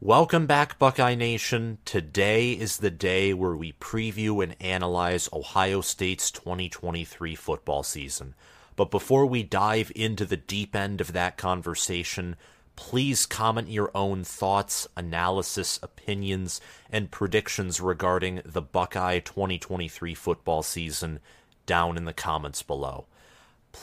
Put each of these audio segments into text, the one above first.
Welcome back, Buckeye Nation. Today is the day where we preview and analyze Ohio State's 2023 football season. But before we dive into the deep end of that conversation, please comment your own thoughts, analysis, opinions, and predictions regarding the Buckeye 2023 football season down in the comments below.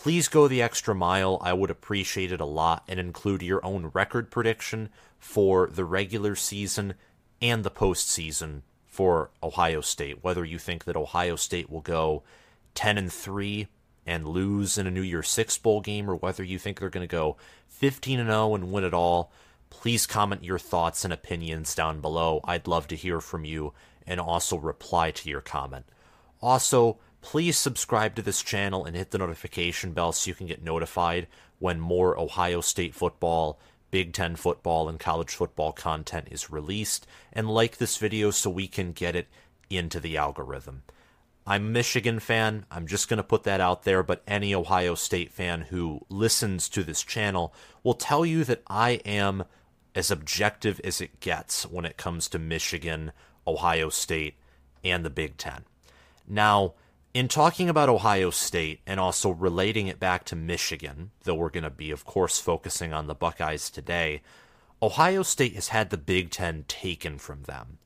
Please go the extra mile. I would appreciate it a lot and include your own record prediction for the regular season and the postseason for Ohio State. Whether you think that Ohio State will go 10 and 3 and lose in a New Year's Six bowl game, or whether you think they're going to go 15 and 0 and win it all, please comment your thoughts and opinions down below. I'd love to hear from you and also reply to your comment. Also, please subscribe to this channel and hit the notification bell so you can get notified when more Ohio State football Big Ten football and college football content is released, and like this video so we can get it into the algorithm. I'm a Michigan fan, I'm just going to put that out there, but any Ohio State fan who listens to this channel will tell you that I am as objective as it gets when it comes to Michigan, Ohio State, and the Big Ten. Now, in talking about Ohio State and also relating it back to Michigan, though we're going to be, of course, focusing on the Buckeyes today, Ohio State has had the Big Ten taken from them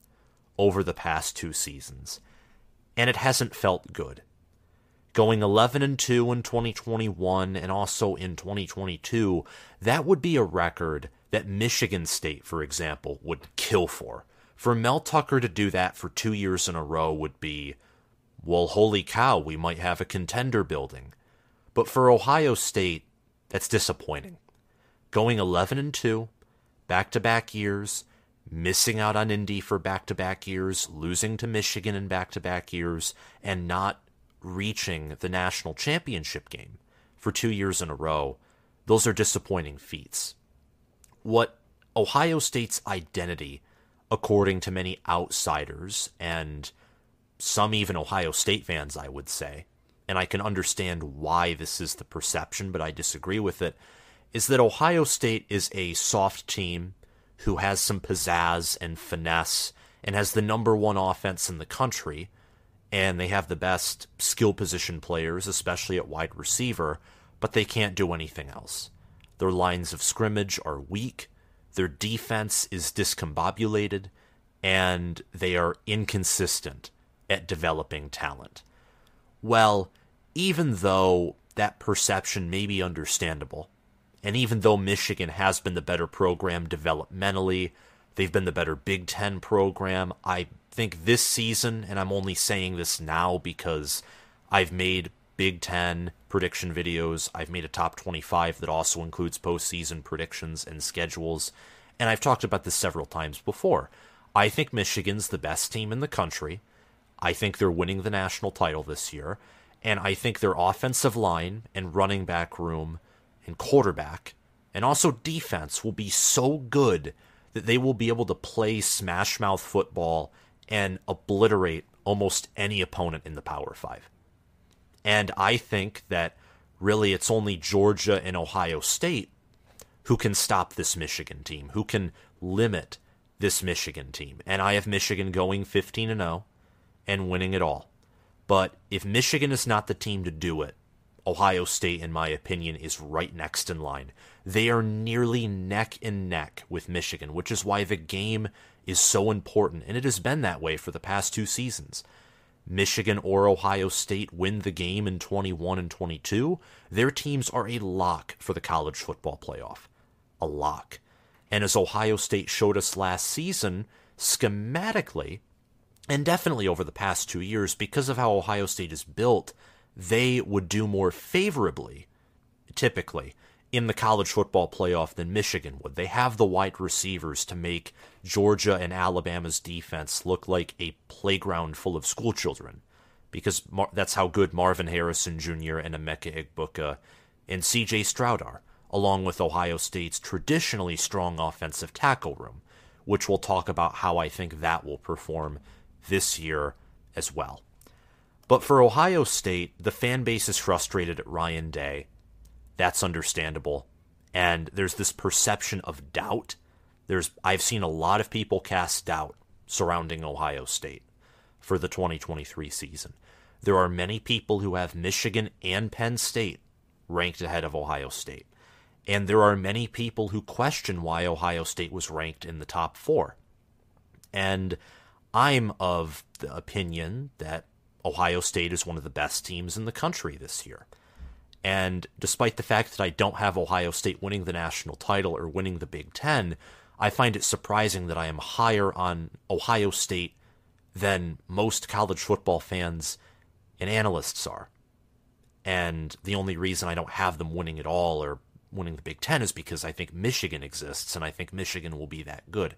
over the past two seasons, and it hasn't felt good. Going 11 and 2 in 2021 and also in 2022, that would be a record that Michigan State, for example, would kill for. For Mel Tucker to do that for two years in a row would be well, holy cow, we might have a contender building. But for Ohio State, that's disappointing. Going 11 and 2, back to back years, missing out on Indy for back to back years, losing to Michigan in back to back years, and not reaching the national championship game for two years in a row, those are disappointing feats. What Ohio State's identity, according to many outsiders and some even Ohio State fans, I would say, and I can understand why this is the perception, but I disagree with it, is that Ohio State is a soft team who has some pizzazz and finesse and has the number one offense in the country, and they have the best skill position players, especially at wide receiver, but they can't do anything else. Their lines of scrimmage are weak, their defense is discombobulated, and they are inconsistent at developing talent. Well, even though that perception may be understandable, and even though Michigan has been the better program developmentally, they've been the better Big Ten program, I think this season, and I'm only saying this now because I've made Big Ten prediction videos, I've made a top 25 that also includes postseason predictions and schedules, and I've talked about this several times before. I think Michigan's the best team in the country. I think they're winning the national title this year. And I think their offensive line and running back room and quarterback and also defense will be so good that they will be able to play smash mouth football and obliterate almost any opponent in the Power Five. And I think that really it's only Georgia and Ohio State who can stop this Michigan team, who can limit this Michigan team. And I have Michigan going 15 and 0 and winning it all. But if Michigan is not the team to do it, Ohio State, in my opinion, is right next in line. They are nearly neck and neck with Michigan, which is why the game is so important, and it has been that way for the past two seasons. Michigan or Ohio State win the game in 21 and 22, their teams are a lock for the college football playoff. A lock. And as Ohio State showed us last season, schematically, and definitely over the past two years, because of how Ohio State is built, they would do more favorably, typically, in the college football playoff than Michigan would. They have the wide receivers to make Georgia and Alabama's defense look like a playground full of schoolchildren, because Mar- that's how good Marvin Harrison Jr. and Emeka Egbuka and C.J. Stroud are, along with Ohio State's traditionally strong offensive tackle room, which we'll talk about how I think that will perform this year as well. But for Ohio State, the fan base is frustrated at Ryan Day. That's understandable. And there's this perception of doubt There's I've seen a lot of people cast doubt surrounding Ohio State for the 2023 season. There are many people who have Michigan and Penn State ranked ahead of Ohio State. And there are many people who question why Ohio State was ranked in the top four. And I'm of the opinion that Ohio State is one of the best teams in the country this year. And despite the fact that I don't have Ohio State winning the national title or winning the Big Ten, I find it surprising that I am higher on Ohio State than most college football fans and analysts are. And the only reason I don't have them winning at all or winning the Big Ten is because I think Michigan exists, and I think Michigan will be that good.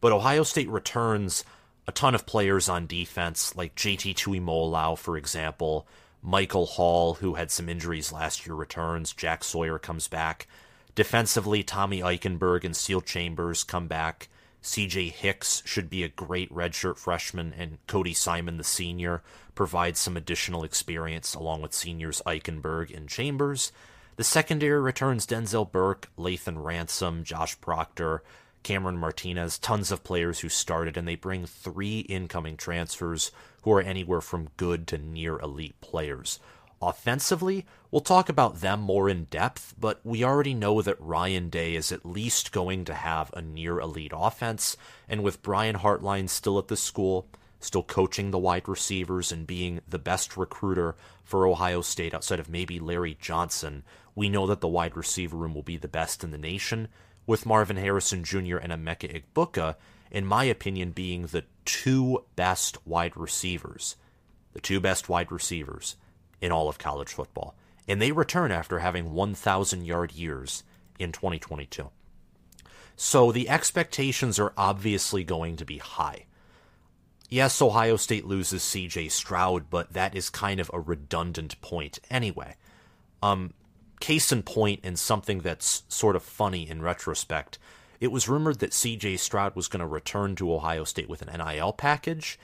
But Ohio State returns a ton of players on defense, like JT Tuimoloau, for example. Michael Hall, who had some injuries last year, returns. Jack Sawyer comes back. Defensively, Tommy Eichenberg and Steele Chambers come back. CJ Hicks should be a great redshirt freshman, and Cody Simon, the senior, provides some additional experience along with seniors Eichenberg and Chambers. The secondary returns Denzel Burke, Lathan Ransom, Josh Proctor, Cameron Martinez, tons of players who started, and they bring three incoming transfers who are anywhere from good to near elite players. Offensively, we'll talk about them more in depth, but we already know that Ryan Day is at least going to have a near elite offense, and with Brian Hartline still at the school, still coaching the wide receivers and being the best recruiter for Ohio State outside of maybe Larry Johnson, we know that the wide receiver room will be the best in the nation, with Marvin Harrison Jr. and Emeka Egbuka, in my opinion, being the two best wide receivers. The two best wide receivers in all of college football. And they return after having 1,000 yard years in 2022. So the expectations are obviously going to be high. Yes, Ohio State loses CJ Stroud, but that is kind of a redundant point anyway. Um, case in point, and something that's sort of funny in retrospect, it was rumored that CJ Stroud was going to return to Ohio State with an NIL package,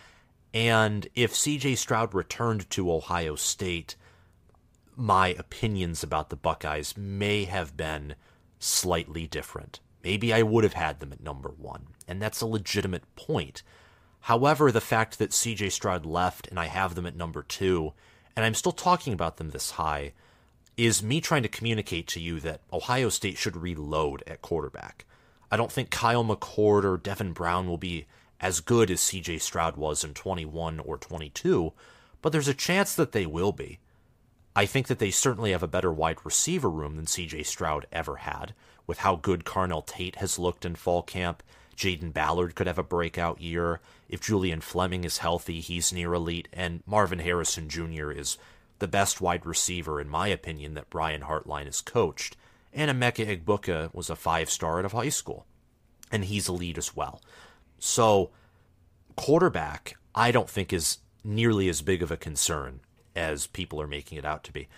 and if CJ Stroud returned to Ohio State, my opinions about the Buckeyes may have been slightly different. Maybe I would have had them at number one, and that's a legitimate point. However, the fact that CJ Stroud left and I have them at number two, and I'm still talking about them this high, is me trying to communicate to you that Ohio State should reload at quarterback. I don't think Kyle McCord or Devin Brown will be as good as CJ Stroud was in 21 or 22, but there's a chance that they will be. I think that they certainly have a better wide receiver room than CJ Stroud ever had, with how good Carnell Tate has looked in fall camp. Jayden Ballard could have a breakout year. If Julian Fleming is healthy, he's near elite, and Marvin Harrison Jr. is the best wide receiver, in my opinion, that Brian Hartline has coached. And Emeka Egbuka was a five star out of high school, and he's elite as well. So, quarterback, I don't think is nearly as big of a concern as people are making it out to be.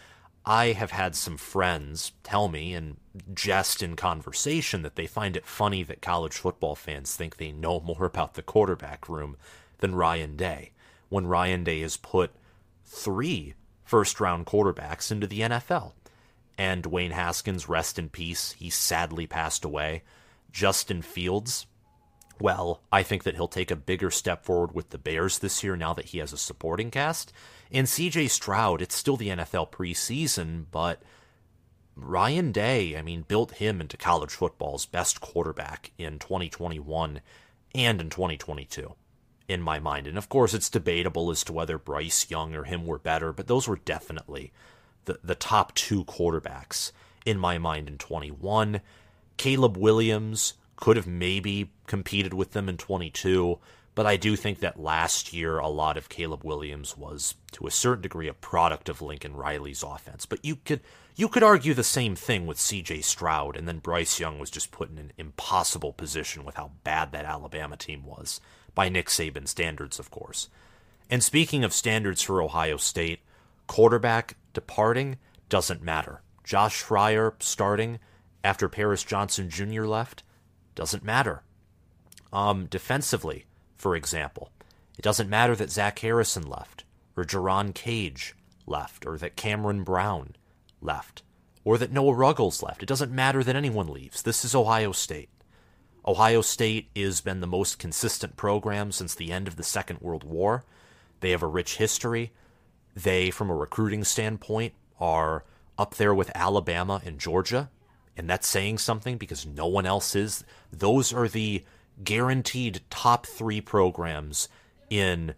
I have had some friends tell me and jest in conversation that they find it funny that college football fans think they know more about the quarterback room than Ryan Day, when Ryan Day has put three first round quarterbacks into the NFL. And Dwayne Haskins, rest in peace, he sadly passed away. Justin Fields, well, I think that he'll take a bigger step forward with the Bears this year now that he has a supporting cast. And CJ Stroud, it's still the NFL preseason, but Ryan Day, I mean, built him into college football's best quarterback in 2021 and in 2022, in my mind. And of course, it's debatable as to whether Bryce Young or him were better, but those were definitely the, the top two quarterbacks in my mind in 21. Caleb Williams, could have maybe competed with them in 22, but I do think that last year a lot of Caleb Williams was to a certain degree a product of Lincoln Riley's offense. But you could you could argue the same thing with CJ Stroud and then Bryce Young was just put in an impossible position with how bad that Alabama team was by Nick Saban standards, of course. And speaking of standards for Ohio State, quarterback departing doesn't matter. Josh Fryar starting after Paris Johnson Jr. left doesn't matter. Um, defensively, for example, it doesn't matter that Zach Harrison left, or Jerron Cage left, or that Cameron Brown left, or that Noah Ruggles left. It doesn't matter that anyone leaves. This is Ohio State. Ohio State has been the most consistent program since the end of the Second World War. They have a rich history. They, from a recruiting standpoint, are up there with Alabama and Georgia. And that's saying something because no one else is. Those are the guaranteed top three programs in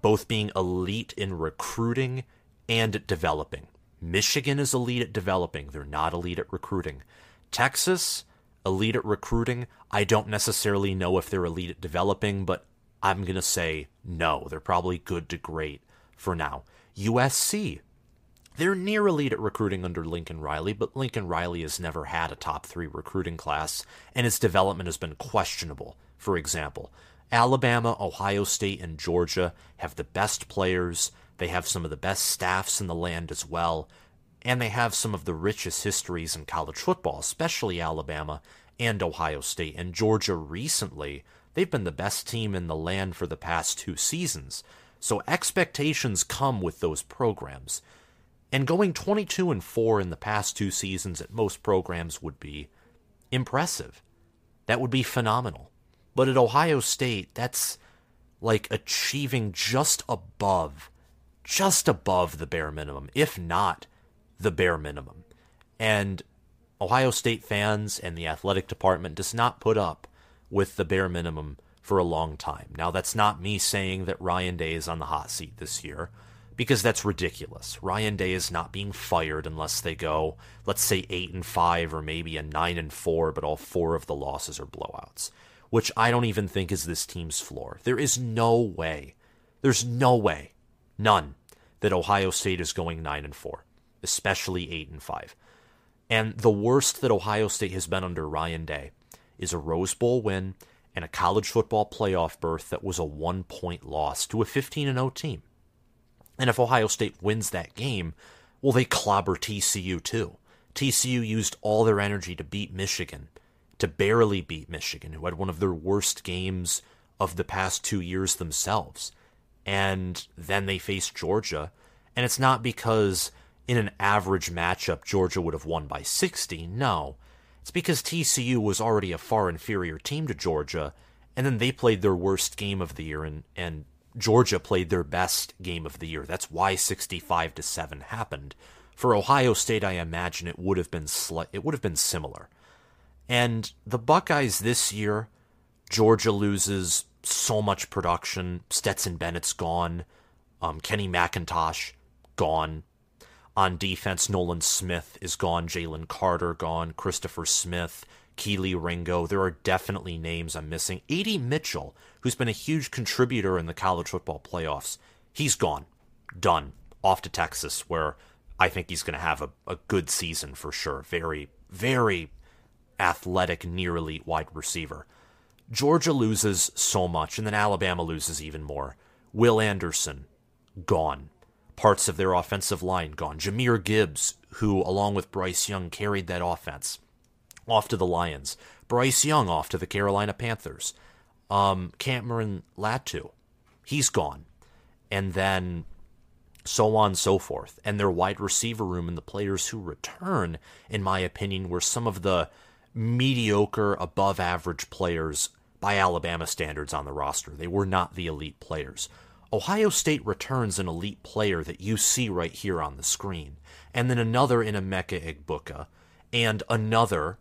both being elite in recruiting and developing. Michigan is elite at developing, they're not elite at recruiting. Texas, elite at recruiting. I don't necessarily know if they're elite at developing, but I'm going to say no. They're probably good to great for now. USC, they're near elite at recruiting under Lincoln Riley, but Lincoln Riley has never had a top three recruiting class, and his development has been questionable. For example, Alabama, Ohio State, and Georgia have the best players. They have some of the best staffs in the land as well and they have some of the richest histories in college football, especially Alabama and Ohio State. And Georgia recently, they've been the best team in the land for the past two seasons. So expectations come with those programs. And going 22 and 4 in the past two seasons at most programs would be impressive. That would be phenomenal. But at Ohio State, that's like achieving just above, just above the bare minimum, if not the bare minimum. And Ohio State fans and the athletic department does not put up with the bare minimum for a long time. Now, that's not me saying that Ryan Day is on the hot seat this year, because that's ridiculous. Ryan Day is not being fired unless they go, let's say, 8 and 5 or maybe a 9 and 4, but all four of the losses are blowouts, which I don't even think is this team's floor. There is no way, there's no way, none, that Ohio State is going 9 and 4 especially 8 and 5. And the worst that Ohio State has been under Ryan Day is a Rose Bowl win and a college football playoff berth that was a 1-point loss to a 15 and 0 team. And if Ohio State wins that game, well they clobber TCU too. TCU used all their energy to beat Michigan, to barely beat Michigan, who had one of their worst games of the past 2 years themselves. And then they faced Georgia, and it's not because in an average matchup, Georgia would have won by 60. No. It's because TCU was already a far inferior team to Georgia, and then they played their worst game of the year, and, and Georgia played their best game of the year. That's why 65 to 7 happened. For Ohio State, I imagine it would have been sli- it would have been similar. And the Buckeyes this year, Georgia loses so much production. Stetson Bennett's gone. Um, Kenny McIntosh gone. On defense, Nolan Smith is gone, Jalen Carter gone, Christopher Smith, Kelee Ringo. There are definitely names I'm missing. A.D. Mitchell, who's been a huge contributor in the college football playoffs, he's gone. Done. Off to Texas, where I think he's going to have a, a good season for sure. Very, very athletic, near elite wide receiver. Georgia loses so much, and then Alabama loses even more. Will Anderson, gone parts of their offensive line gone. Jahmyr Gibbs, who, along with Bryce Young, carried that offense off to the Lions. Bryce Young off to the Carolina Panthers. Um, Cameron Latu, he's gone. And then so on and so forth. And their wide receiver room and the players who return, in my opinion, were some of the mediocre, above average players by Alabama standards on the roster. They were not the elite players. Ohio State returns an elite player that you see right here on the screen, and then another in Emeka Egbuka, and another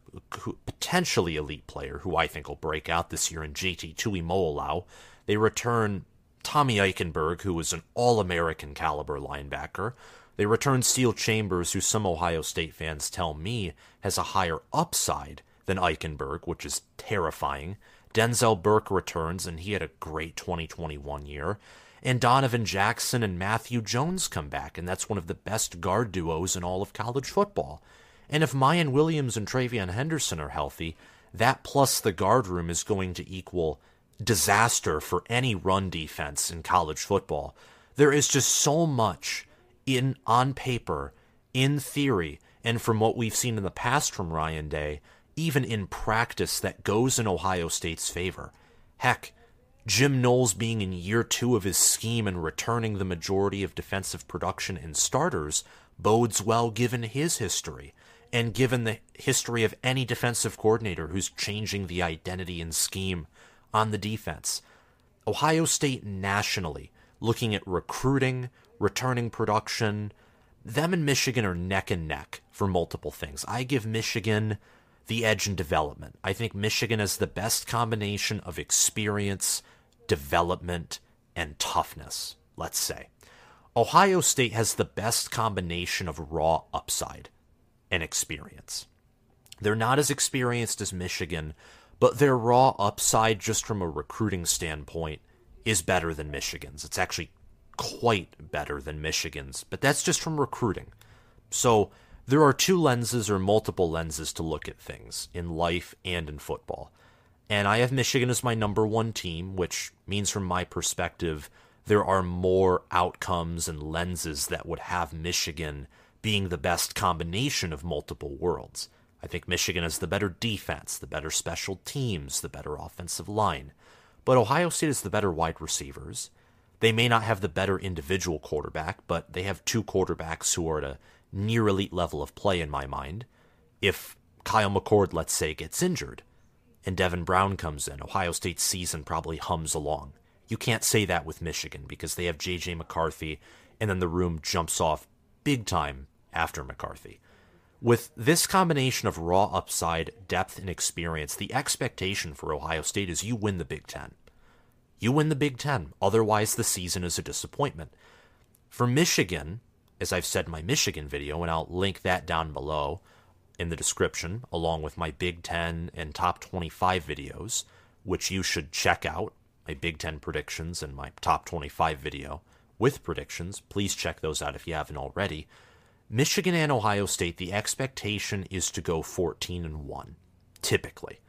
potentially elite player who I think will break out this year in JT Tuimoloau. They return Tommy Eichenberg, who was an All American caliber linebacker. They return Steele Chambers, who some Ohio State fans tell me has a higher upside than Eichenberg, which is terrifying. Denzel Burke returns, and he had a great 2021 year and Donovan Jackson and Matthew Jones come back, and that's one of the best guard duos in all of college football. And if Miyan Williams and TreVeyon Henderson are healthy, that plus the guard room is going to equal disaster for any run defense in college football. There is just so much in on paper, in theory, and from what we've seen in the past from Ryan Day, even in practice that goes in Ohio State's favor. Heck, Jim Knowles being in year two of his scheme and returning the majority of defensive production and starters bodes well given his history. And given the history of any defensive coordinator who's changing the identity and scheme on the defense, Ohio State nationally, looking at recruiting, returning production, them and Michigan are neck and neck for multiple things. I give Michigan the edge in development. I think Michigan has the best combination of experience, development, and toughness, let's say. Ohio State has the best combination of raw upside and experience. They're not as experienced as Michigan, but their raw upside, just from a recruiting standpoint, is better than Michigan's. It's actually quite better than Michigan's, but that's just from recruiting. So there are two lenses or multiple lenses to look at things in life and in football. And I have Michigan as my number one team, which means from my perspective, there are more outcomes and lenses that would have Michigan being the best combination of multiple worlds. I think Michigan has the better defense, the better special teams, the better offensive line. But Ohio State has the better wide receivers. They may not have the better individual quarterback, but they have two quarterbacks who are at a near elite level of play in my mind. If Kyle McCord, let's say, gets injured and Devin Brown comes in, Ohio State's season probably hums along. You can't say that with Michigan because they have J.J. McCarthy, and then the room jumps off big time after McCarthy. With this combination of raw upside, depth, and experience, the expectation for Ohio State is you win the Big Ten. You win the Big Ten. Otherwise, the season is a disappointment. For Michigan, as I've said in my Michigan video, and I'll link that down below in the description, along with my Big Ten and top 25 videos, which you should check out my Big Ten predictions and my top 25 video with predictions. Please check those out if you haven't already. Michigan and Ohio State, the expectation is to go 14 and 1, typically.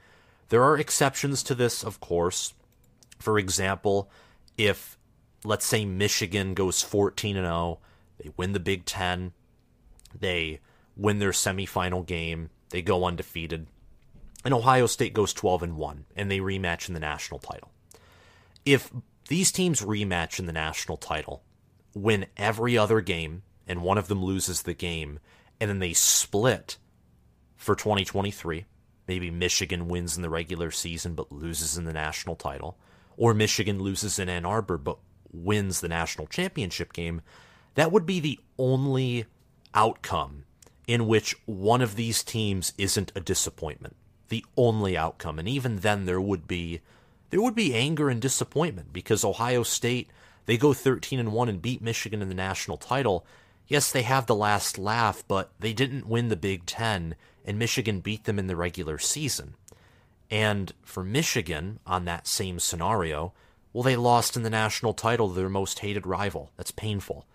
There are exceptions to this, of course. For example, if let's say Michigan goes 14 and 0, they win the Big 10, they win their semifinal game, they go undefeated, and Ohio State goes 12 and 1 and they rematch in the national title. If these teams rematch in the national title, win every other game, and one of them loses the game, and then they split for 2023, maybe Michigan wins in the regular season but loses in the national title, or Michigan loses in Ann Arbor but wins the national championship game, that would be the only outcome in which one of these teams isn't a disappointment. The only outcome. And even then, there would be there would be anger and disappointment because Ohio State they go 13 and 1 and beat Michigan in the national title. Yes, they have the last laugh, but they didn't win the Big 10 and Michigan beat them in the regular season. And for Michigan on that same scenario, well they lost in the national title to their most hated rival. That's painful.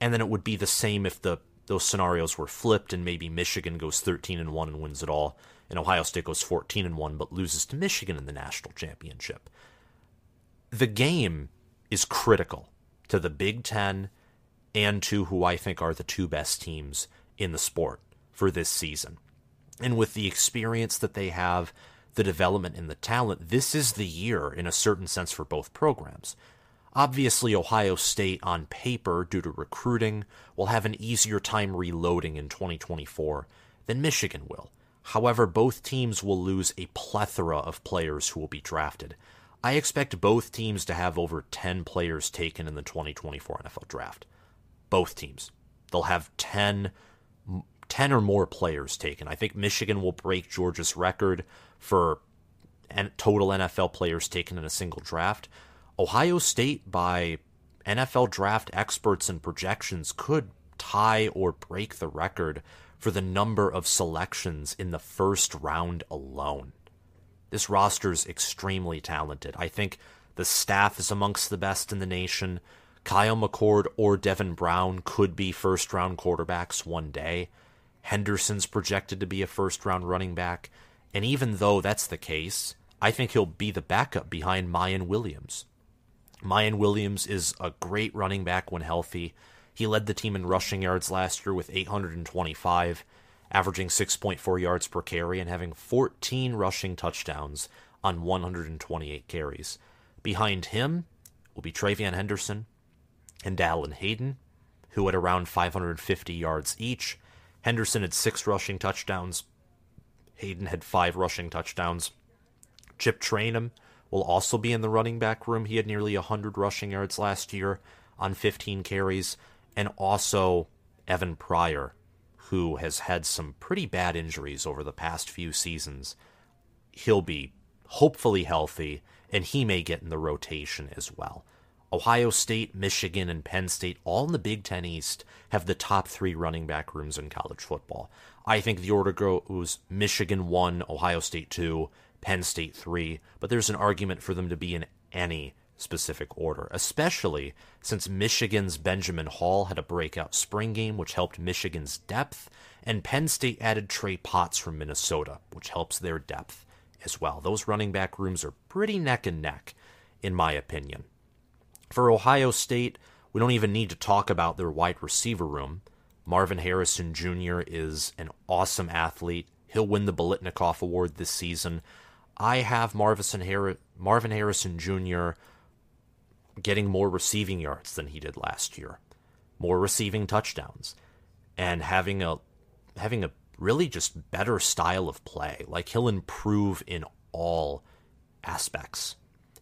And then it would be the same if the those scenarios were flipped and maybe Michigan goes 13 and 1 and wins it all and Ohio State goes 14 and 1 but loses to Michigan in the national championship. The game is critical to the Big 10 and to who I think are the two best teams in the sport for this season. And with the experience that they have, the development and the talent, this is the year in a certain sense for both programs. Obviously, Ohio State on paper, due to recruiting, will have an easier time reloading in 2024 than Michigan will. However, both teams will lose a plethora of players who will be drafted. I expect both teams to have over 10 players taken in the 2024 NFL draft. Both teams. They'll have 10, 10 or more players taken. I think Michigan will break Georgia's record for total NFL players taken in a single draft. Ohio State, by NFL draft experts and projections, could tie or break the record for the number of selections in the first round alone. This roster is extremely talented. I think the staff is amongst the best in the nation. Kyle McCord or Devin Brown could be first round quarterbacks one day. Henderson's projected to be a first round running back. And even though that's the case, I think he'll be the backup behind Miyan Williams. Miyan Williams is a great running back when healthy. He led the team in rushing yards last year with 825, averaging 6.4 yards per carry and having 14 rushing touchdowns on 128 carries. Behind him will be TreVeyon Henderson and Dallan Hayden, who at around 550 yards each Henderson had six rushing touchdowns. Hayden had five rushing touchdowns. Chip Trayanum will also be in the running back room. He had nearly 100 rushing yards last year on 15 carries. And also Evan Pryor, who has had some pretty bad injuries over the past few seasons. He'll be hopefully healthy, and he may get in the rotation as well. Ohio State, Michigan, and Penn State, all in the Big Ten East, have the top three running back rooms in college football. I think the order goes Michigan 1, Ohio State 2, Penn State 3, but there's an argument for them to be in any specific order, especially since Michigan's Benjamin Hall had a breakout spring game, which helped Michigan's depth, and Penn State added Trey Potts from Minnesota, which helps their depth as well. Those running back rooms are pretty neck and neck, in my opinion. For Ohio State, we don't even need to talk about their wide receiver room. Marvin Harrison Jr. is an awesome athlete. He'll win the Biletnikoff Award this season. I have Marvin, Marvin Harrison Jr. getting more receiving yards than he did last year, more receiving touchdowns, and having a having a really just better style of play. Like he'll improve in all aspects.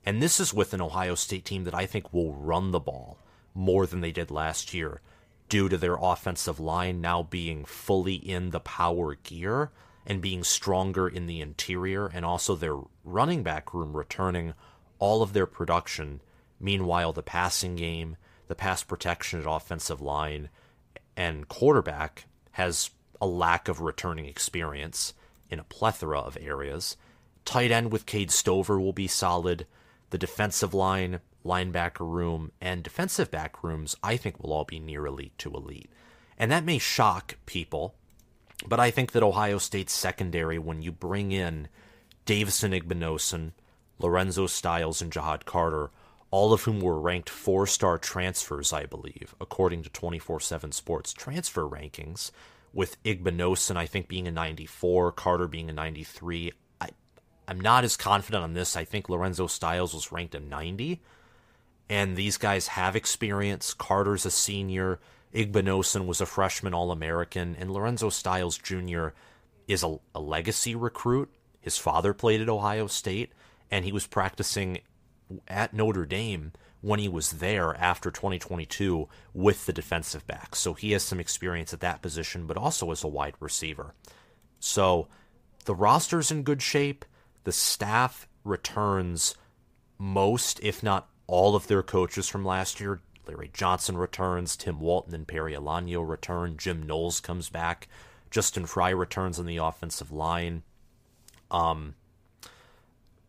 And this is with an Ohio State team that I think will run the ball more than they did last year due to their offensive line now being fully in the power gear and being stronger in the interior, and also their running back room returning all of their production. Meanwhile, the passing game, the pass protection at offensive line, and quarterback has a lack of returning experience in a plethora of areas. Tight end with Cade Stover will be solid. The defensive line, linebacker room, and defensive back rooms, I think, will all be near elite to elite. And that may shock people but I think that Ohio State's secondary, when you bring in Davison Igbinosun, Lorenzo Styles, and Ja'Had Carter, all of whom were ranked four star transfers, I believe, according to 24 7 Sports transfer rankings, with Igbinosun, I think, being a 94, Carter being a 93. I, I'm not as confident on this. I think Lorenzo Styles was ranked a 90. And these guys have experience. Carter's a senior. Igbinosun was a freshman All American, and Lorenzo Styles Jr. is a, a legacy recruit. His father played at Ohio State, and he was practicing at Notre Dame when he was there after 2022 with the defensive back. So he has some experience at that position, but also as a wide receiver. So the roster's in good shape. The staff returns most, if not all, of their coaches from last year. Larry Johnson returns, Tim Walton and Perry Eliano return, Jim Knowles comes back, Justin Frye returns on the offensive line. Um,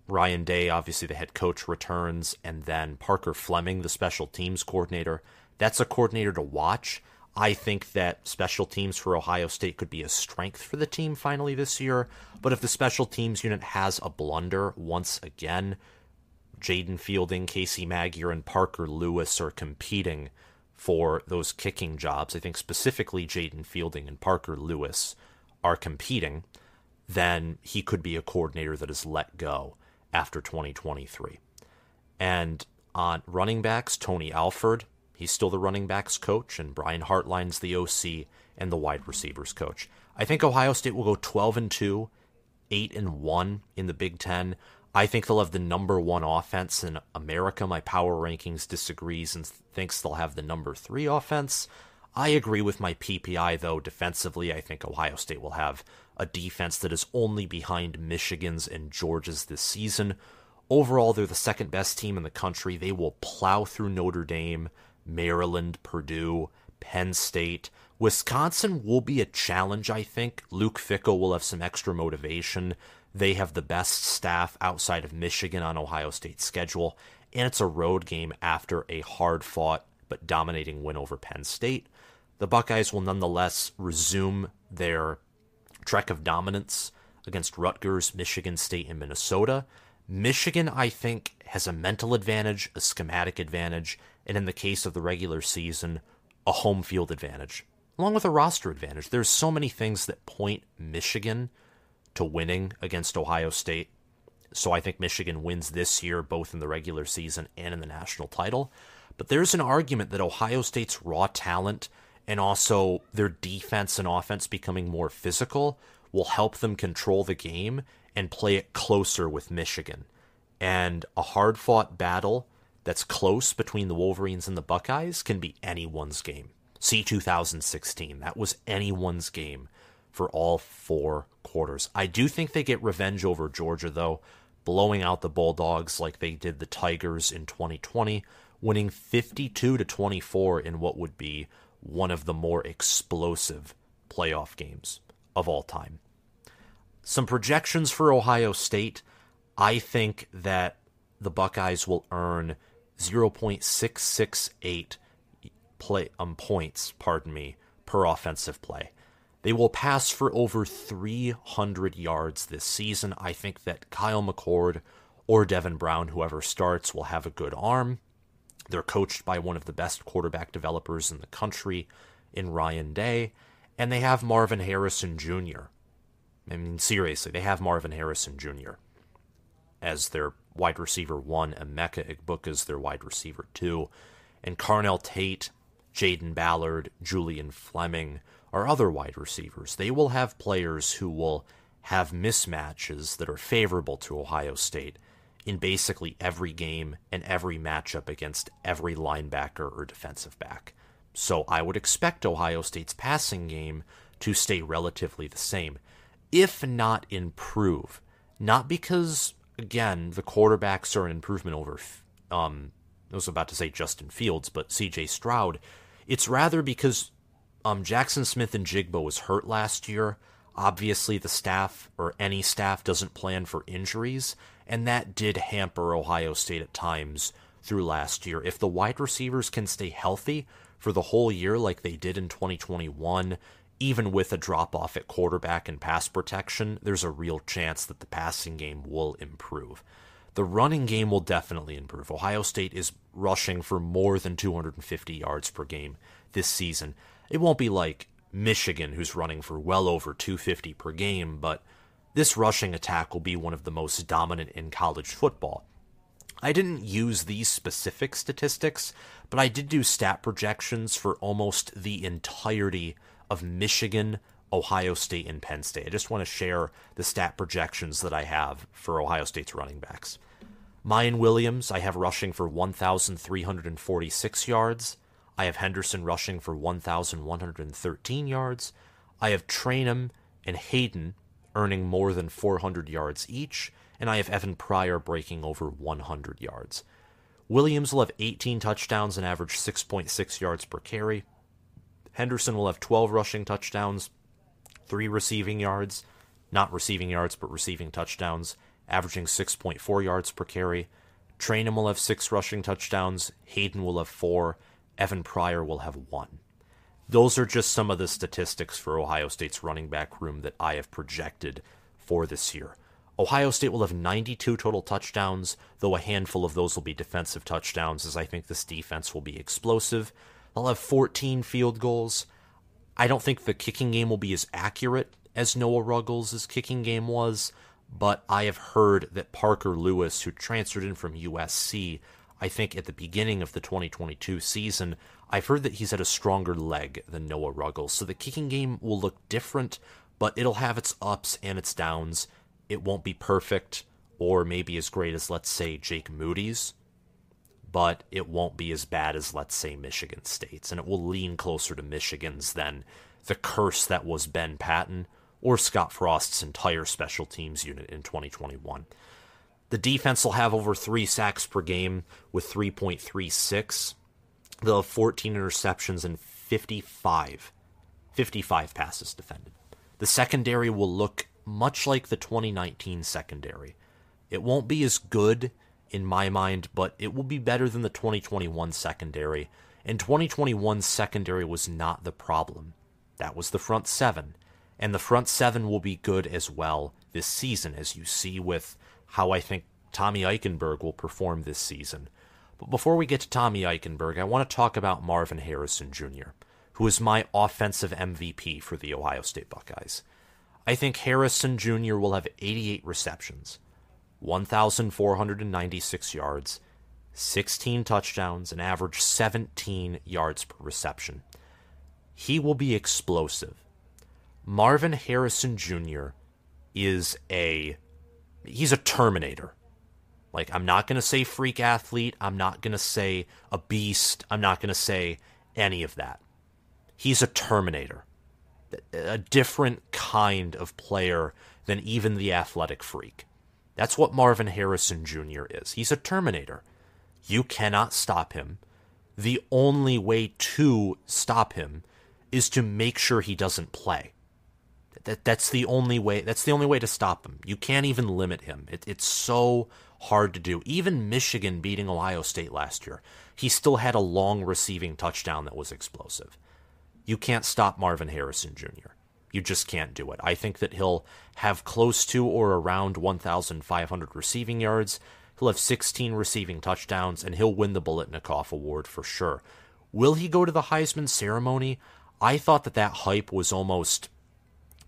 Ryan Day, obviously the head coach, returns, and then Parker Fleming, the special teams coordinator. That's a coordinator to watch. I think that special teams for Ohio State could be a strength for the team finally this year. But if the special teams unit has a blunder once again, Jayden Fielding, Casey Magier, and Parker Lewis are competing for those kicking jobs. I think specifically Jayden Fielding and Parker Lewis are competing. Then he could be a coordinator that is let go after 2023. And on running backs, Tony Alford, he's still the running backs coach, and Brian Hartline's the OC and the wide receivers coach. I think Ohio State will go 12 and 2, 8 and 1 in the Big 10. I think they'll have the number one offense in America. My power rankings disagrees and thinks they'll have the number three offense. I agree with my PPI, though. Defensively, I think Ohio State will have a defense that is only behind Michigan's and Georgia's this season. Overall, they're the second best team in the country. They will plow through Notre Dame, Maryland, Purdue, Penn State. Wisconsin will be a challenge, I think. Luke Fickell will have some extra motivation. They have the best staff outside of Michigan on Ohio State's schedule, and it's a road game after a hard fought but dominating win over Penn State. The Buckeyes will nonetheless resume their trek of dominance against Rutgers, Michigan State, and Minnesota. Michigan, I think, has a mental advantage, a schematic advantage, and in the case of the regular season, a home field advantage, along with a roster advantage. There's so many things that point Michigan to winning against Ohio State. So I think Michigan wins this year, both in the regular season and in the national title. But there's an argument that Ohio State's raw talent and also their defense and offense becoming more physical will help them control the game and play it closer with Michigan. And a hard fought battle that's close between the Wolverines and the Buckeyes can be anyone's game. See 2016. That was anyone's game for all four quarters. I do think they get revenge over Georgia, though, blowing out the Bulldogs like they did the Tigers in 2020, winning 52 to 24 in what would be one of the more explosive playoff games of all time. Some projections for Ohio State. I think that the Buckeyes will earn 0.668 play um, points, pardon me, per offensive play. They will pass for over 300 yards this season. I think that Kyle McCord or Devin Brown, whoever starts, will have a good arm. They're coached by one of the best quarterback developers in the country in Ryan Day, and they have Marvin Harrison Jr. I mean, seriously, they have Marvin Harrison Jr. as their wide receiver one, Emeka Egbuka as their wide receiver two, and Carnell Tate, Jayden Ballard, Julian Fleming are other wide receivers. They will have players who will have mismatches that are favorable to Ohio State in basically every game and every matchup against every linebacker or defensive back. So I would expect Ohio State's passing game to stay relatively the same, if not improve. Not because, again, the quarterbacks are an improvement over, um, I was about to say Justin Fields, but CJ Stroud. It's rather because um, Jaxon Smith-Njigba was hurt last year. Obviously, the staff or any staff doesn't plan for injuries, and that did hamper Ohio State at times through last year. If the wide receivers can stay healthy for the whole year like they did in 2021, even with a drop off at quarterback and pass protection, there's a real chance that the passing game will improve. The running game will definitely improve. Ohio State is rushing for more than 250 yards per game this season. It won't be like Michigan, who's running for well over 250 per game, but this rushing attack will be one of the most dominant in college football. I didn't use these specific statistics, but I did do stat projections for almost the entirety of Michigan, Ohio State, and Penn State. I just want to share the stat projections that I have for Ohio State's running backs. Miyan Williams, I have rushing for 1,346 yards. I have Henderson rushing for 1,113 yards. I have Trayanum and Hayden earning more than 400 yards each, and I have Evan Pryor breaking over 100 yards. Williams will have 18 touchdowns and average 6.6 yards per carry. Henderson will have 12 rushing touchdowns, 3 receiving yards, not receiving yards, but receiving touchdowns, averaging 6.4 yards per carry. Trayanum will have 6 rushing touchdowns, Hayden will have 4, Evan Pryor will have one. Those are just some of the statistics for Ohio State's running back room that I have projected for this year. Ohio State will have 92 total touchdowns, though a handful of those will be defensive touchdowns, as I think this defense will be explosive. They'll have 14 field goals. I don't think the kicking game will be as accurate as Noah Ruggles' kicking game was, but I have heard that Parker Lewis, who transferred in from USC, I think at the beginning of the 2022 season, I've heard that he's had a stronger leg than Noah Ruggles. So the kicking game will look different, but it'll have its ups and its downs. It won't be perfect or maybe as great as, let's say, Jake Moody's, but it won't be as bad as, let's say, Michigan State's. And it will lean closer to Michigan's than the curse that was Ben Patton or Scott Frost's entire special teams unit in 2021. The defense will have over three sacks per game with 3.36. They'll have 14 interceptions and 55, 55 passes defended. The secondary will look much like the 2019 secondary. It won't be as good in my mind, but it will be better than the 2021 secondary. And 2021 secondary was not the problem. That was the front seven. And the front seven will be good as well this season, as you see with how I think Tommy Eichenberg will perform this season. But before we get to Tommy Eichenberg, I want to talk about Marvin Harrison Jr., who is my offensive MVP for the Ohio State Buckeyes. I think Harrison Jr. will have 88 receptions, 1,496 yards, 16 touchdowns, and average 17 yards per reception. he will be explosive. Marvin Harrison Jr. is a he's a terminator. Like I'm not going to say freak athlete, I'm not going to say a beast, I'm not going to say any of that. He's a terminator. A different kind of player than even the athletic freak. That's what Marvin Harrison Jr. is. He's a terminator. You cannot stop him. The only way to stop him is to make sure he doesn't play. That that's the only way. That's the only way to stop him. You can't even limit him. It, it's so hard to do. Even Michigan beating Ohio State last year, he still had a long receiving touchdown that was explosive. You can't stop Marvin Harrison Jr. You just can't do it. I think that he'll have close to or around 1,500 receiving yards. He'll have 16 receiving touchdowns, and he'll win the Biletnikoff Award for sure. Will he go to the Heisman ceremony? I thought that that hype was almost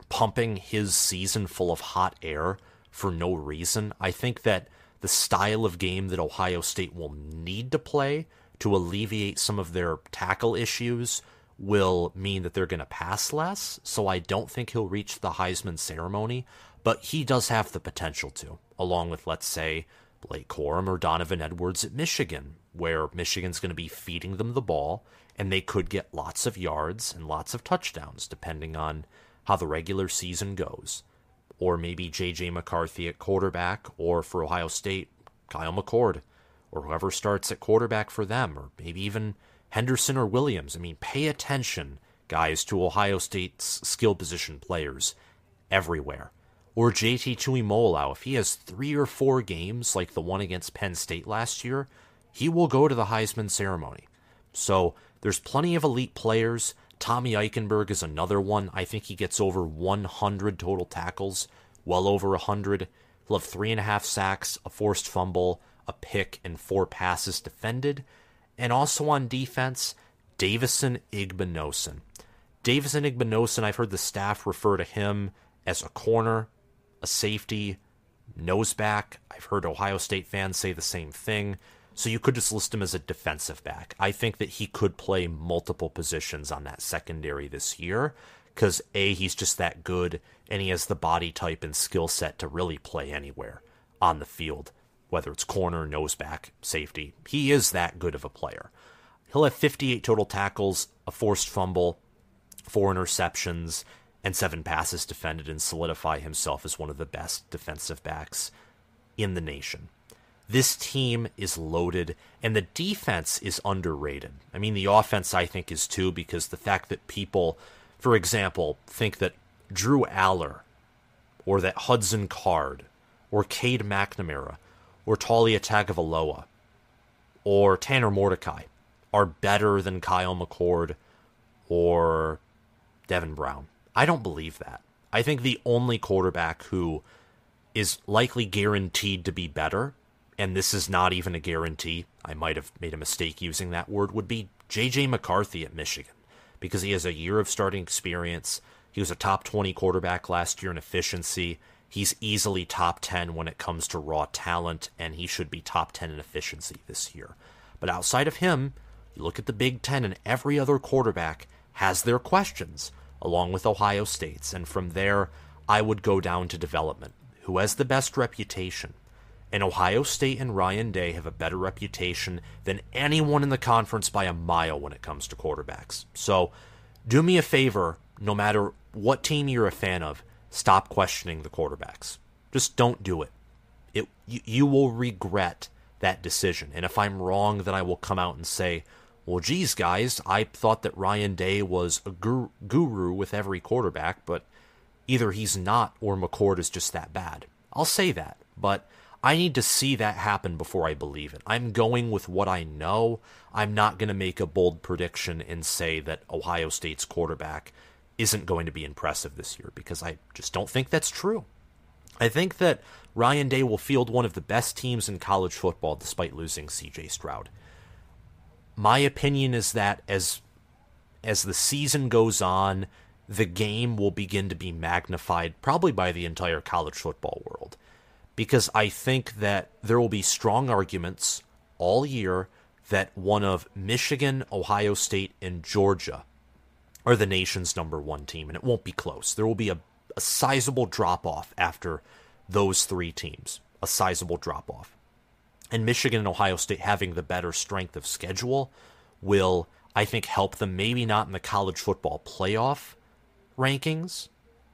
pumping his season full of hot air for no reason. I think that the style of game that Ohio State will need to play to alleviate some of their tackle issues will mean that they're going to pass less. So I don't think he'll reach the Heisman ceremony, but he does have the potential to, along with, let's say, Blake Corum or Donovan Edwards at Michigan, where Michigan's going to be feeding them the ball and they could get lots of yards and lots of touchdowns depending on how the regular season goes. Or maybe J.J. McCarthy at quarterback, or for Ohio State, Kyle McCord, or whoever starts at quarterback for them, or maybe even Henderson or Williams. I mean, pay attention, guys, to Ohio State's skill position players everywhere. Or JT Tuimoloau, if he has three or four games like the one against Penn State last year, he will go to the Heisman ceremony. So there's plenty of elite players. Tommy Eichenberg is another one. I think he gets over 100 total tackles, well over 100. He'll have three and a half sacks, a forced fumble, a pick, and four passes defended. And also on defense, Davison Igbinosun. Davison Igbinosun, I've heard the staff refer to him as a corner, a safety, nose back. I've heard Ohio State fans say the same thing. So you could just list him as a defensive back. I think that he could play multiple positions on that secondary this year because A, he's just that good, and he has the body type and skill set to really play anywhere on the field, whether it's corner, nose back, safety. He is that good of a player. He'll have 58 total tackles, a forced fumble, four interceptions, and seven passes defended, and solidify himself as one of the best defensive backs in the nation. This team is loaded, and the defense is underrated. I mean, the offense, I think, is too, because the fact that people, for example, think that Drew Allar or that Hudson Card, or Cade McNamara, or Taulia Tagovailoa, or Tanner Mordecai are better than Kyle McCord or Devin Brown. I don't believe that. I think the only quarterback who is likely guaranteed to be better and this is not even a guarantee, I might have made a mistake using that word, would be J.J. McCarthy at Michigan because he has a year of starting experience. He was a top 20 quarterback last year in efficiency. He's easily top 10 when it comes to raw talent, and he should be top 10 in efficiency this year. But outside of him, you look at the Big Ten, and every other quarterback has their questions, along with Ohio State's. And from there, I would go down to development. Who has the best reputation? And Ohio State and Ryan Day have a better reputation than anyone in the conference by a mile when it comes to quarterbacks. So, do me a favor, no matter what team you're a fan of, stop questioning the quarterbacks. Just don't do it. It you, you will regret that decision. And if I'm wrong, then I will come out and say, well, geez, guys, I thought that Ryan Day was a guru, guru with every quarterback, but either he's not or McCord is just that bad. I'll say that, but I need to see that happen before I believe it. I'm going with what I know. I'm not going to make a bold prediction and say that Ohio State's quarterback isn't going to be impressive this year because I just don't think that's true. I think that Ryan Day will field one of the best teams in college football despite losing CJ Stroud. My opinion is that as as the season goes on, the game will begin to be magnified probably by the entire college football world because I think that there will be strong arguments all year that one of Michigan, Ohio State, and Georgia are the nation's number one team, and it won't be close. There will be a, a sizable drop off after those three teams, a sizable drop off. And Michigan and Ohio State having the better strength of schedule will, I think, help them. Maybe not in the college football playoff rankings,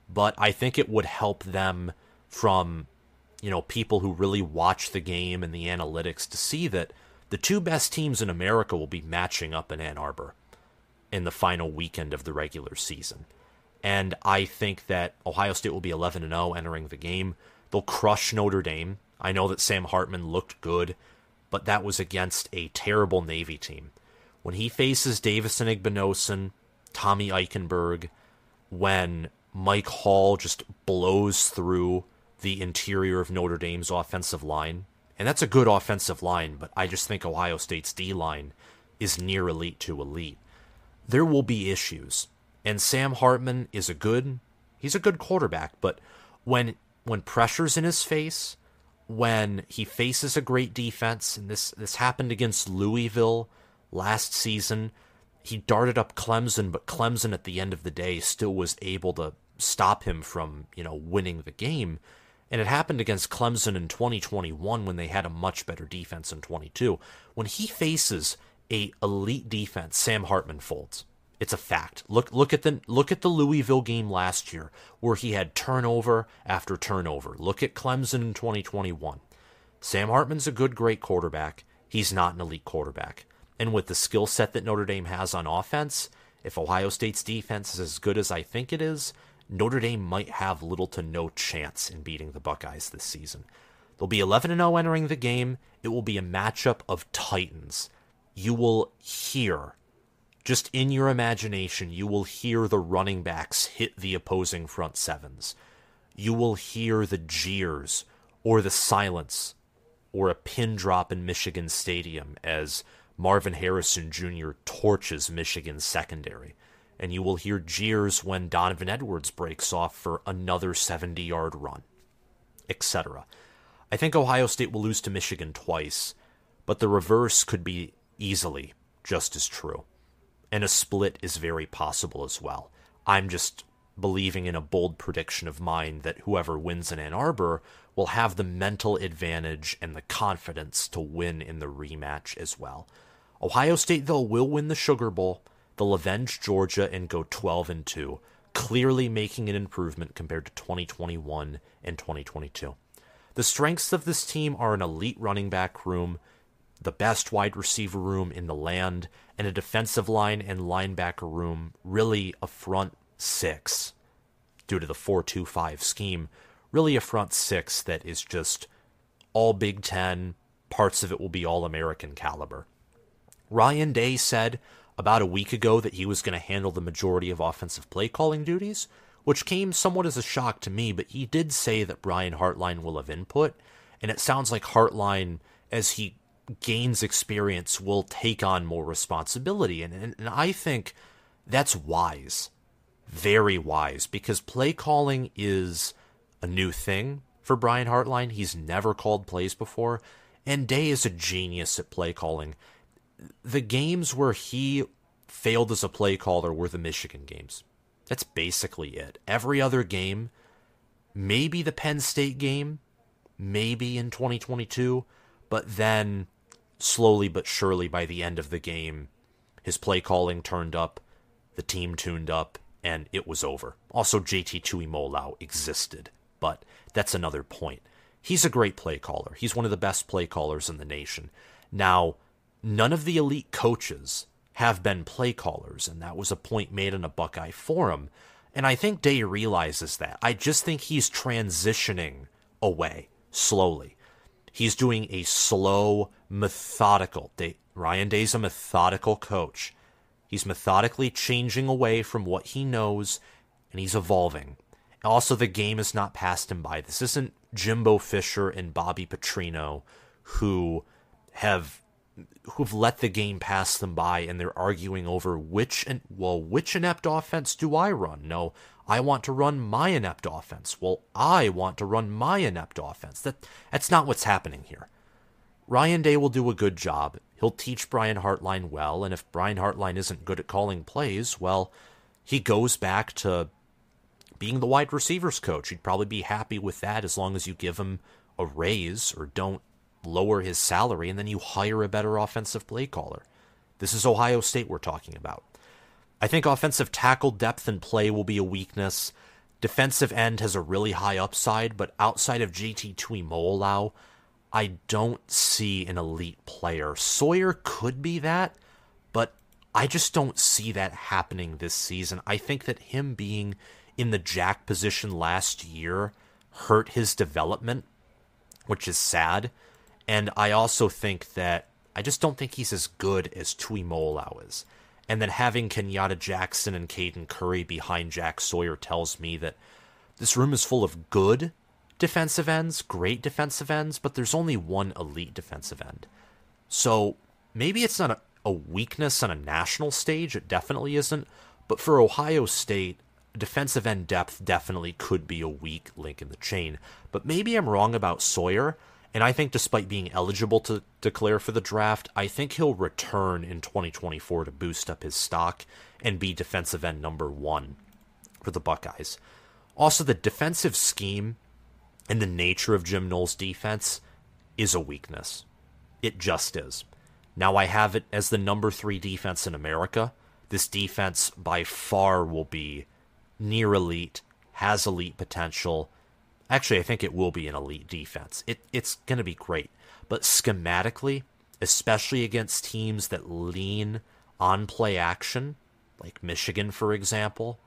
but I think it would help them from, you know, people who really watch the game and the analytics to see that the two best teams in America will be matching up in Ann Arbor in the final weekend of the regular season. And I think that Ohio State will be 11 0 entering the game. They'll crush Notre Dame. I know that Sam Hartman looked good, but that was against a terrible Navy team. When he faces Davison Igbinosun, Tommy Eichenberg, when Mike Hall just blows through the interior of Notre Dame's offensive line, and that's a good offensive line, but I just think Ohio State's D line is near elite to elite. There will be issues. And Sam Hartman is a good he's a good quarterback, but when when pressure's in his face, when he faces a great defense, and this this happened against Louisville last season. He darted up Clemson, but Clemson at the end of the day still was able to stop him from, you know, winning the game. And it happened against Clemson in 2021 when they had a much better defense in 22. When he faces a elite defense, Sam Hartman folds. It's a fact. Look look at the look at the Louisville game last year where he had turnover after turnover. Look at Clemson in 2021. Sam Hartman's a good great quarterback. He's not an elite quarterback. And with the skill set that Notre Dame has on offense, if Ohio State's defense is as good as I think it is, Notre Dame might have little to no chance in beating the Buckeyes this season. They'll be 11 0 entering the game. It will be a matchup of titans. You will hear just in your imagination, you will hear the running backs hit the opposing front sevens. You will hear the jeers or the silence or a pin drop in Michigan Stadium as Marvin Harrison Jr. torches Michigan's secondary. And you will hear jeers when Donovan Edwards breaks off for another 70 yard run, etc. I think Ohio State will lose to Michigan twice, but the reverse could be easily just as true and a split is very possible as well. I'm just believing in a bold prediction of mine that whoever wins in Ann Arbor will have the mental advantage and the confidence to win in the rematch as well. Ohio State, though, will win the Sugar Bowl. They'll avenge Georgia and go 12 and 2, clearly making an improvement compared to 2021 and 2022. The strengths of this team are an elite running back room, the best wide receiver room in the land, and a defensive line and linebacker room, really a front six, due to the 4 2 5 scheme, really a front six that is just all Big Ten. Parts of it will be all American caliber. Ryan Day said about a week ago that he was going to handle the majority of offensive play calling duties, which came somewhat as a shock to me, but he did say that Brian Hartline will have input, and it sounds like Hartline, as he gains experience will take on more responsibility. And, and, and, I think that's wise, very wise, because play calling is a new thing for Brian Hartline. He's never called plays before, and Day is a genius at play calling. The games where he failed as a play caller were the Michigan games. That's basically it. Every other game, maybe the Penn State game, maybe in 2022, but then slowly but surely by the end of the game, his play calling turned up, the team tuned up, and it was over. Also, JT Tuimoloau existed, but that's another point. He's a great play caller. He's one of the best play callers in the nation. Now, none of the elite coaches have been play callers, and that was a point made in a Buckeye forum. And I think Day realizes that. I just think he's transitioning away slowly. He's doing a slow, methodical. Day, Ryan Day's a methodical coach. He's methodically changing away from what he knows, and he's evolving. Also, the game has not passed him by. This isn't Jimbo Fisher and Bobby Petrino who have who've let the game pass them by and they're arguing over which and well which inept offense do I run? No, I want to run my inept offense. Well, I want to run my inept offense. That that's not what's happening here. Ryan Day will do a good job. He'll teach Brian Hartline well, and if Brian Hartline isn't good at calling plays, well, he goes back to being the wide receivers coach. He'd probably be happy with that as long as you give him a raise or don't lower his salary and then you hire a better offensive play caller. This is Ohio State we're talking about. I think offensive tackle depth and play will be a weakness. Defensive end has a really high upside, but outside of JT Tuimoloau, I don't see an elite player. Sawyer could be that, but I just don't see that happening this season. I think that him being in the jack position last year hurt his development, which is sad. And I also think that I just don't think he's as good as Tuimoloau is. And then having Kenyatta Jackson and Caden Curry behind Jack Sawyer tells me that this room is full of good defensive ends, great defensive ends, but there's only one elite defensive end. So maybe it's not a, a weakness on a national stage. It definitely isn't. But for Ohio State, defensive end depth definitely could be a weak link in the chain. But maybe I'm wrong about Sawyer. And I think despite being eligible to declare for the draft, I think he'll return in 2024 to boost up his stock and be defensive end number one for the Buckeyes. Also, the defensive scheme and the nature of Jim Knowles' defense is a weakness. It just is. Now, I have it as the number three defense in America. This defense by far will be near elite, has elite potential, Actually, I think it will be an elite defense. It, it's going to be great. But schematically, especially against teams that lean on play action, like Michigan, for example,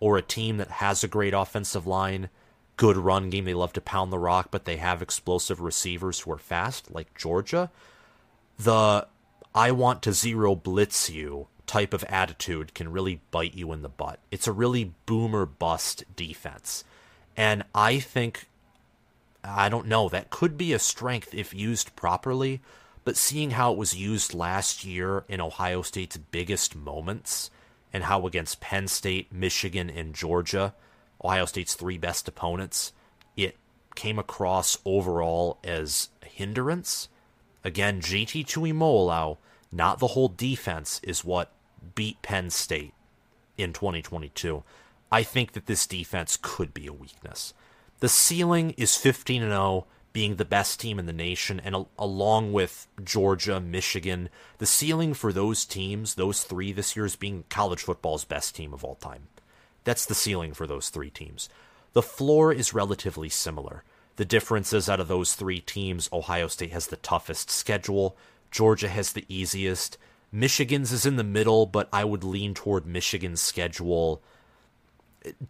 or a team that has a great offensive line, good run game, they love to pound the rock, but they have explosive receivers who are fast, like Georgia, the I want to zero blitz you type of attitude can really bite you in the butt. It's a really boomer bust defense. And I think, I don't know, that could be a strength if used properly. But seeing how it was used last year in Ohio State's biggest moments, and how against Penn State, Michigan, and Georgia, Ohio State's three best opponents, it came across overall as a hindrance. Again, JT Tuimoloau, not the whole defense, is what beat Penn State in 2022. I think that this defense could be a weakness. The ceiling is 15 and 0, being the best team in the nation, and along with Georgia, Michigan, the ceiling for those teams, those three this year, is being college football's best team of all time. That's the ceiling for those three teams. The floor is relatively similar. The differences out of those three teams Ohio State has the toughest schedule, Georgia has the easiest. Michigan's is in the middle, but I would lean toward Michigan's schedule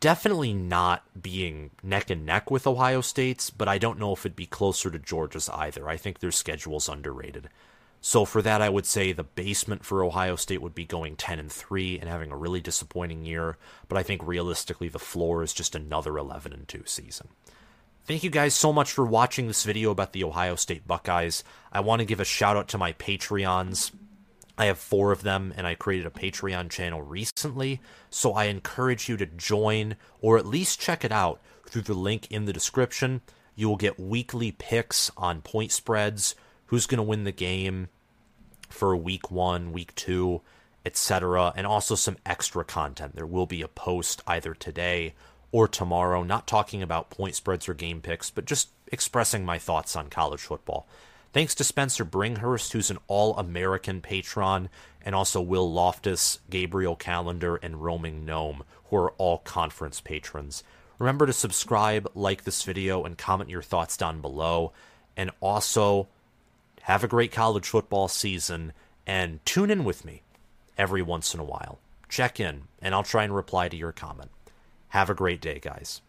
definitely not being neck and neck with Ohio State's, but I don't know if it'd be closer to Georgia's either. I think their schedule's underrated. So for that, I would say the basement for Ohio State would be going 10 and 3 and having a really disappointing year, but I think realistically the floor is just another 11 and 2 season. Thank you guys so much for watching this video about the Ohio State Buckeyes. I want to give a shout out to my Patreons. I have four of them, and I created a Patreon channel recently, so I encourage you to join or at least check it out through the link in the description. You will get weekly picks on point spreads, who's going to win the game for week one, week two, etc., and also some extra content. There will be a post either today or tomorrow, not talking about point spreads or game picks, but just expressing my thoughts on college football. Thanks to Spencer Bringhurst, who's an all American patron, and also Will Loftus, Gabriel Calendar, and Roaming Gnome, who are all conference patrons. Remember to subscribe, like this video, and comment your thoughts down below. And also, have a great college football season, and tune in with me every once in a while. Check in, and I'll try and reply to your comment. Have a great day, guys.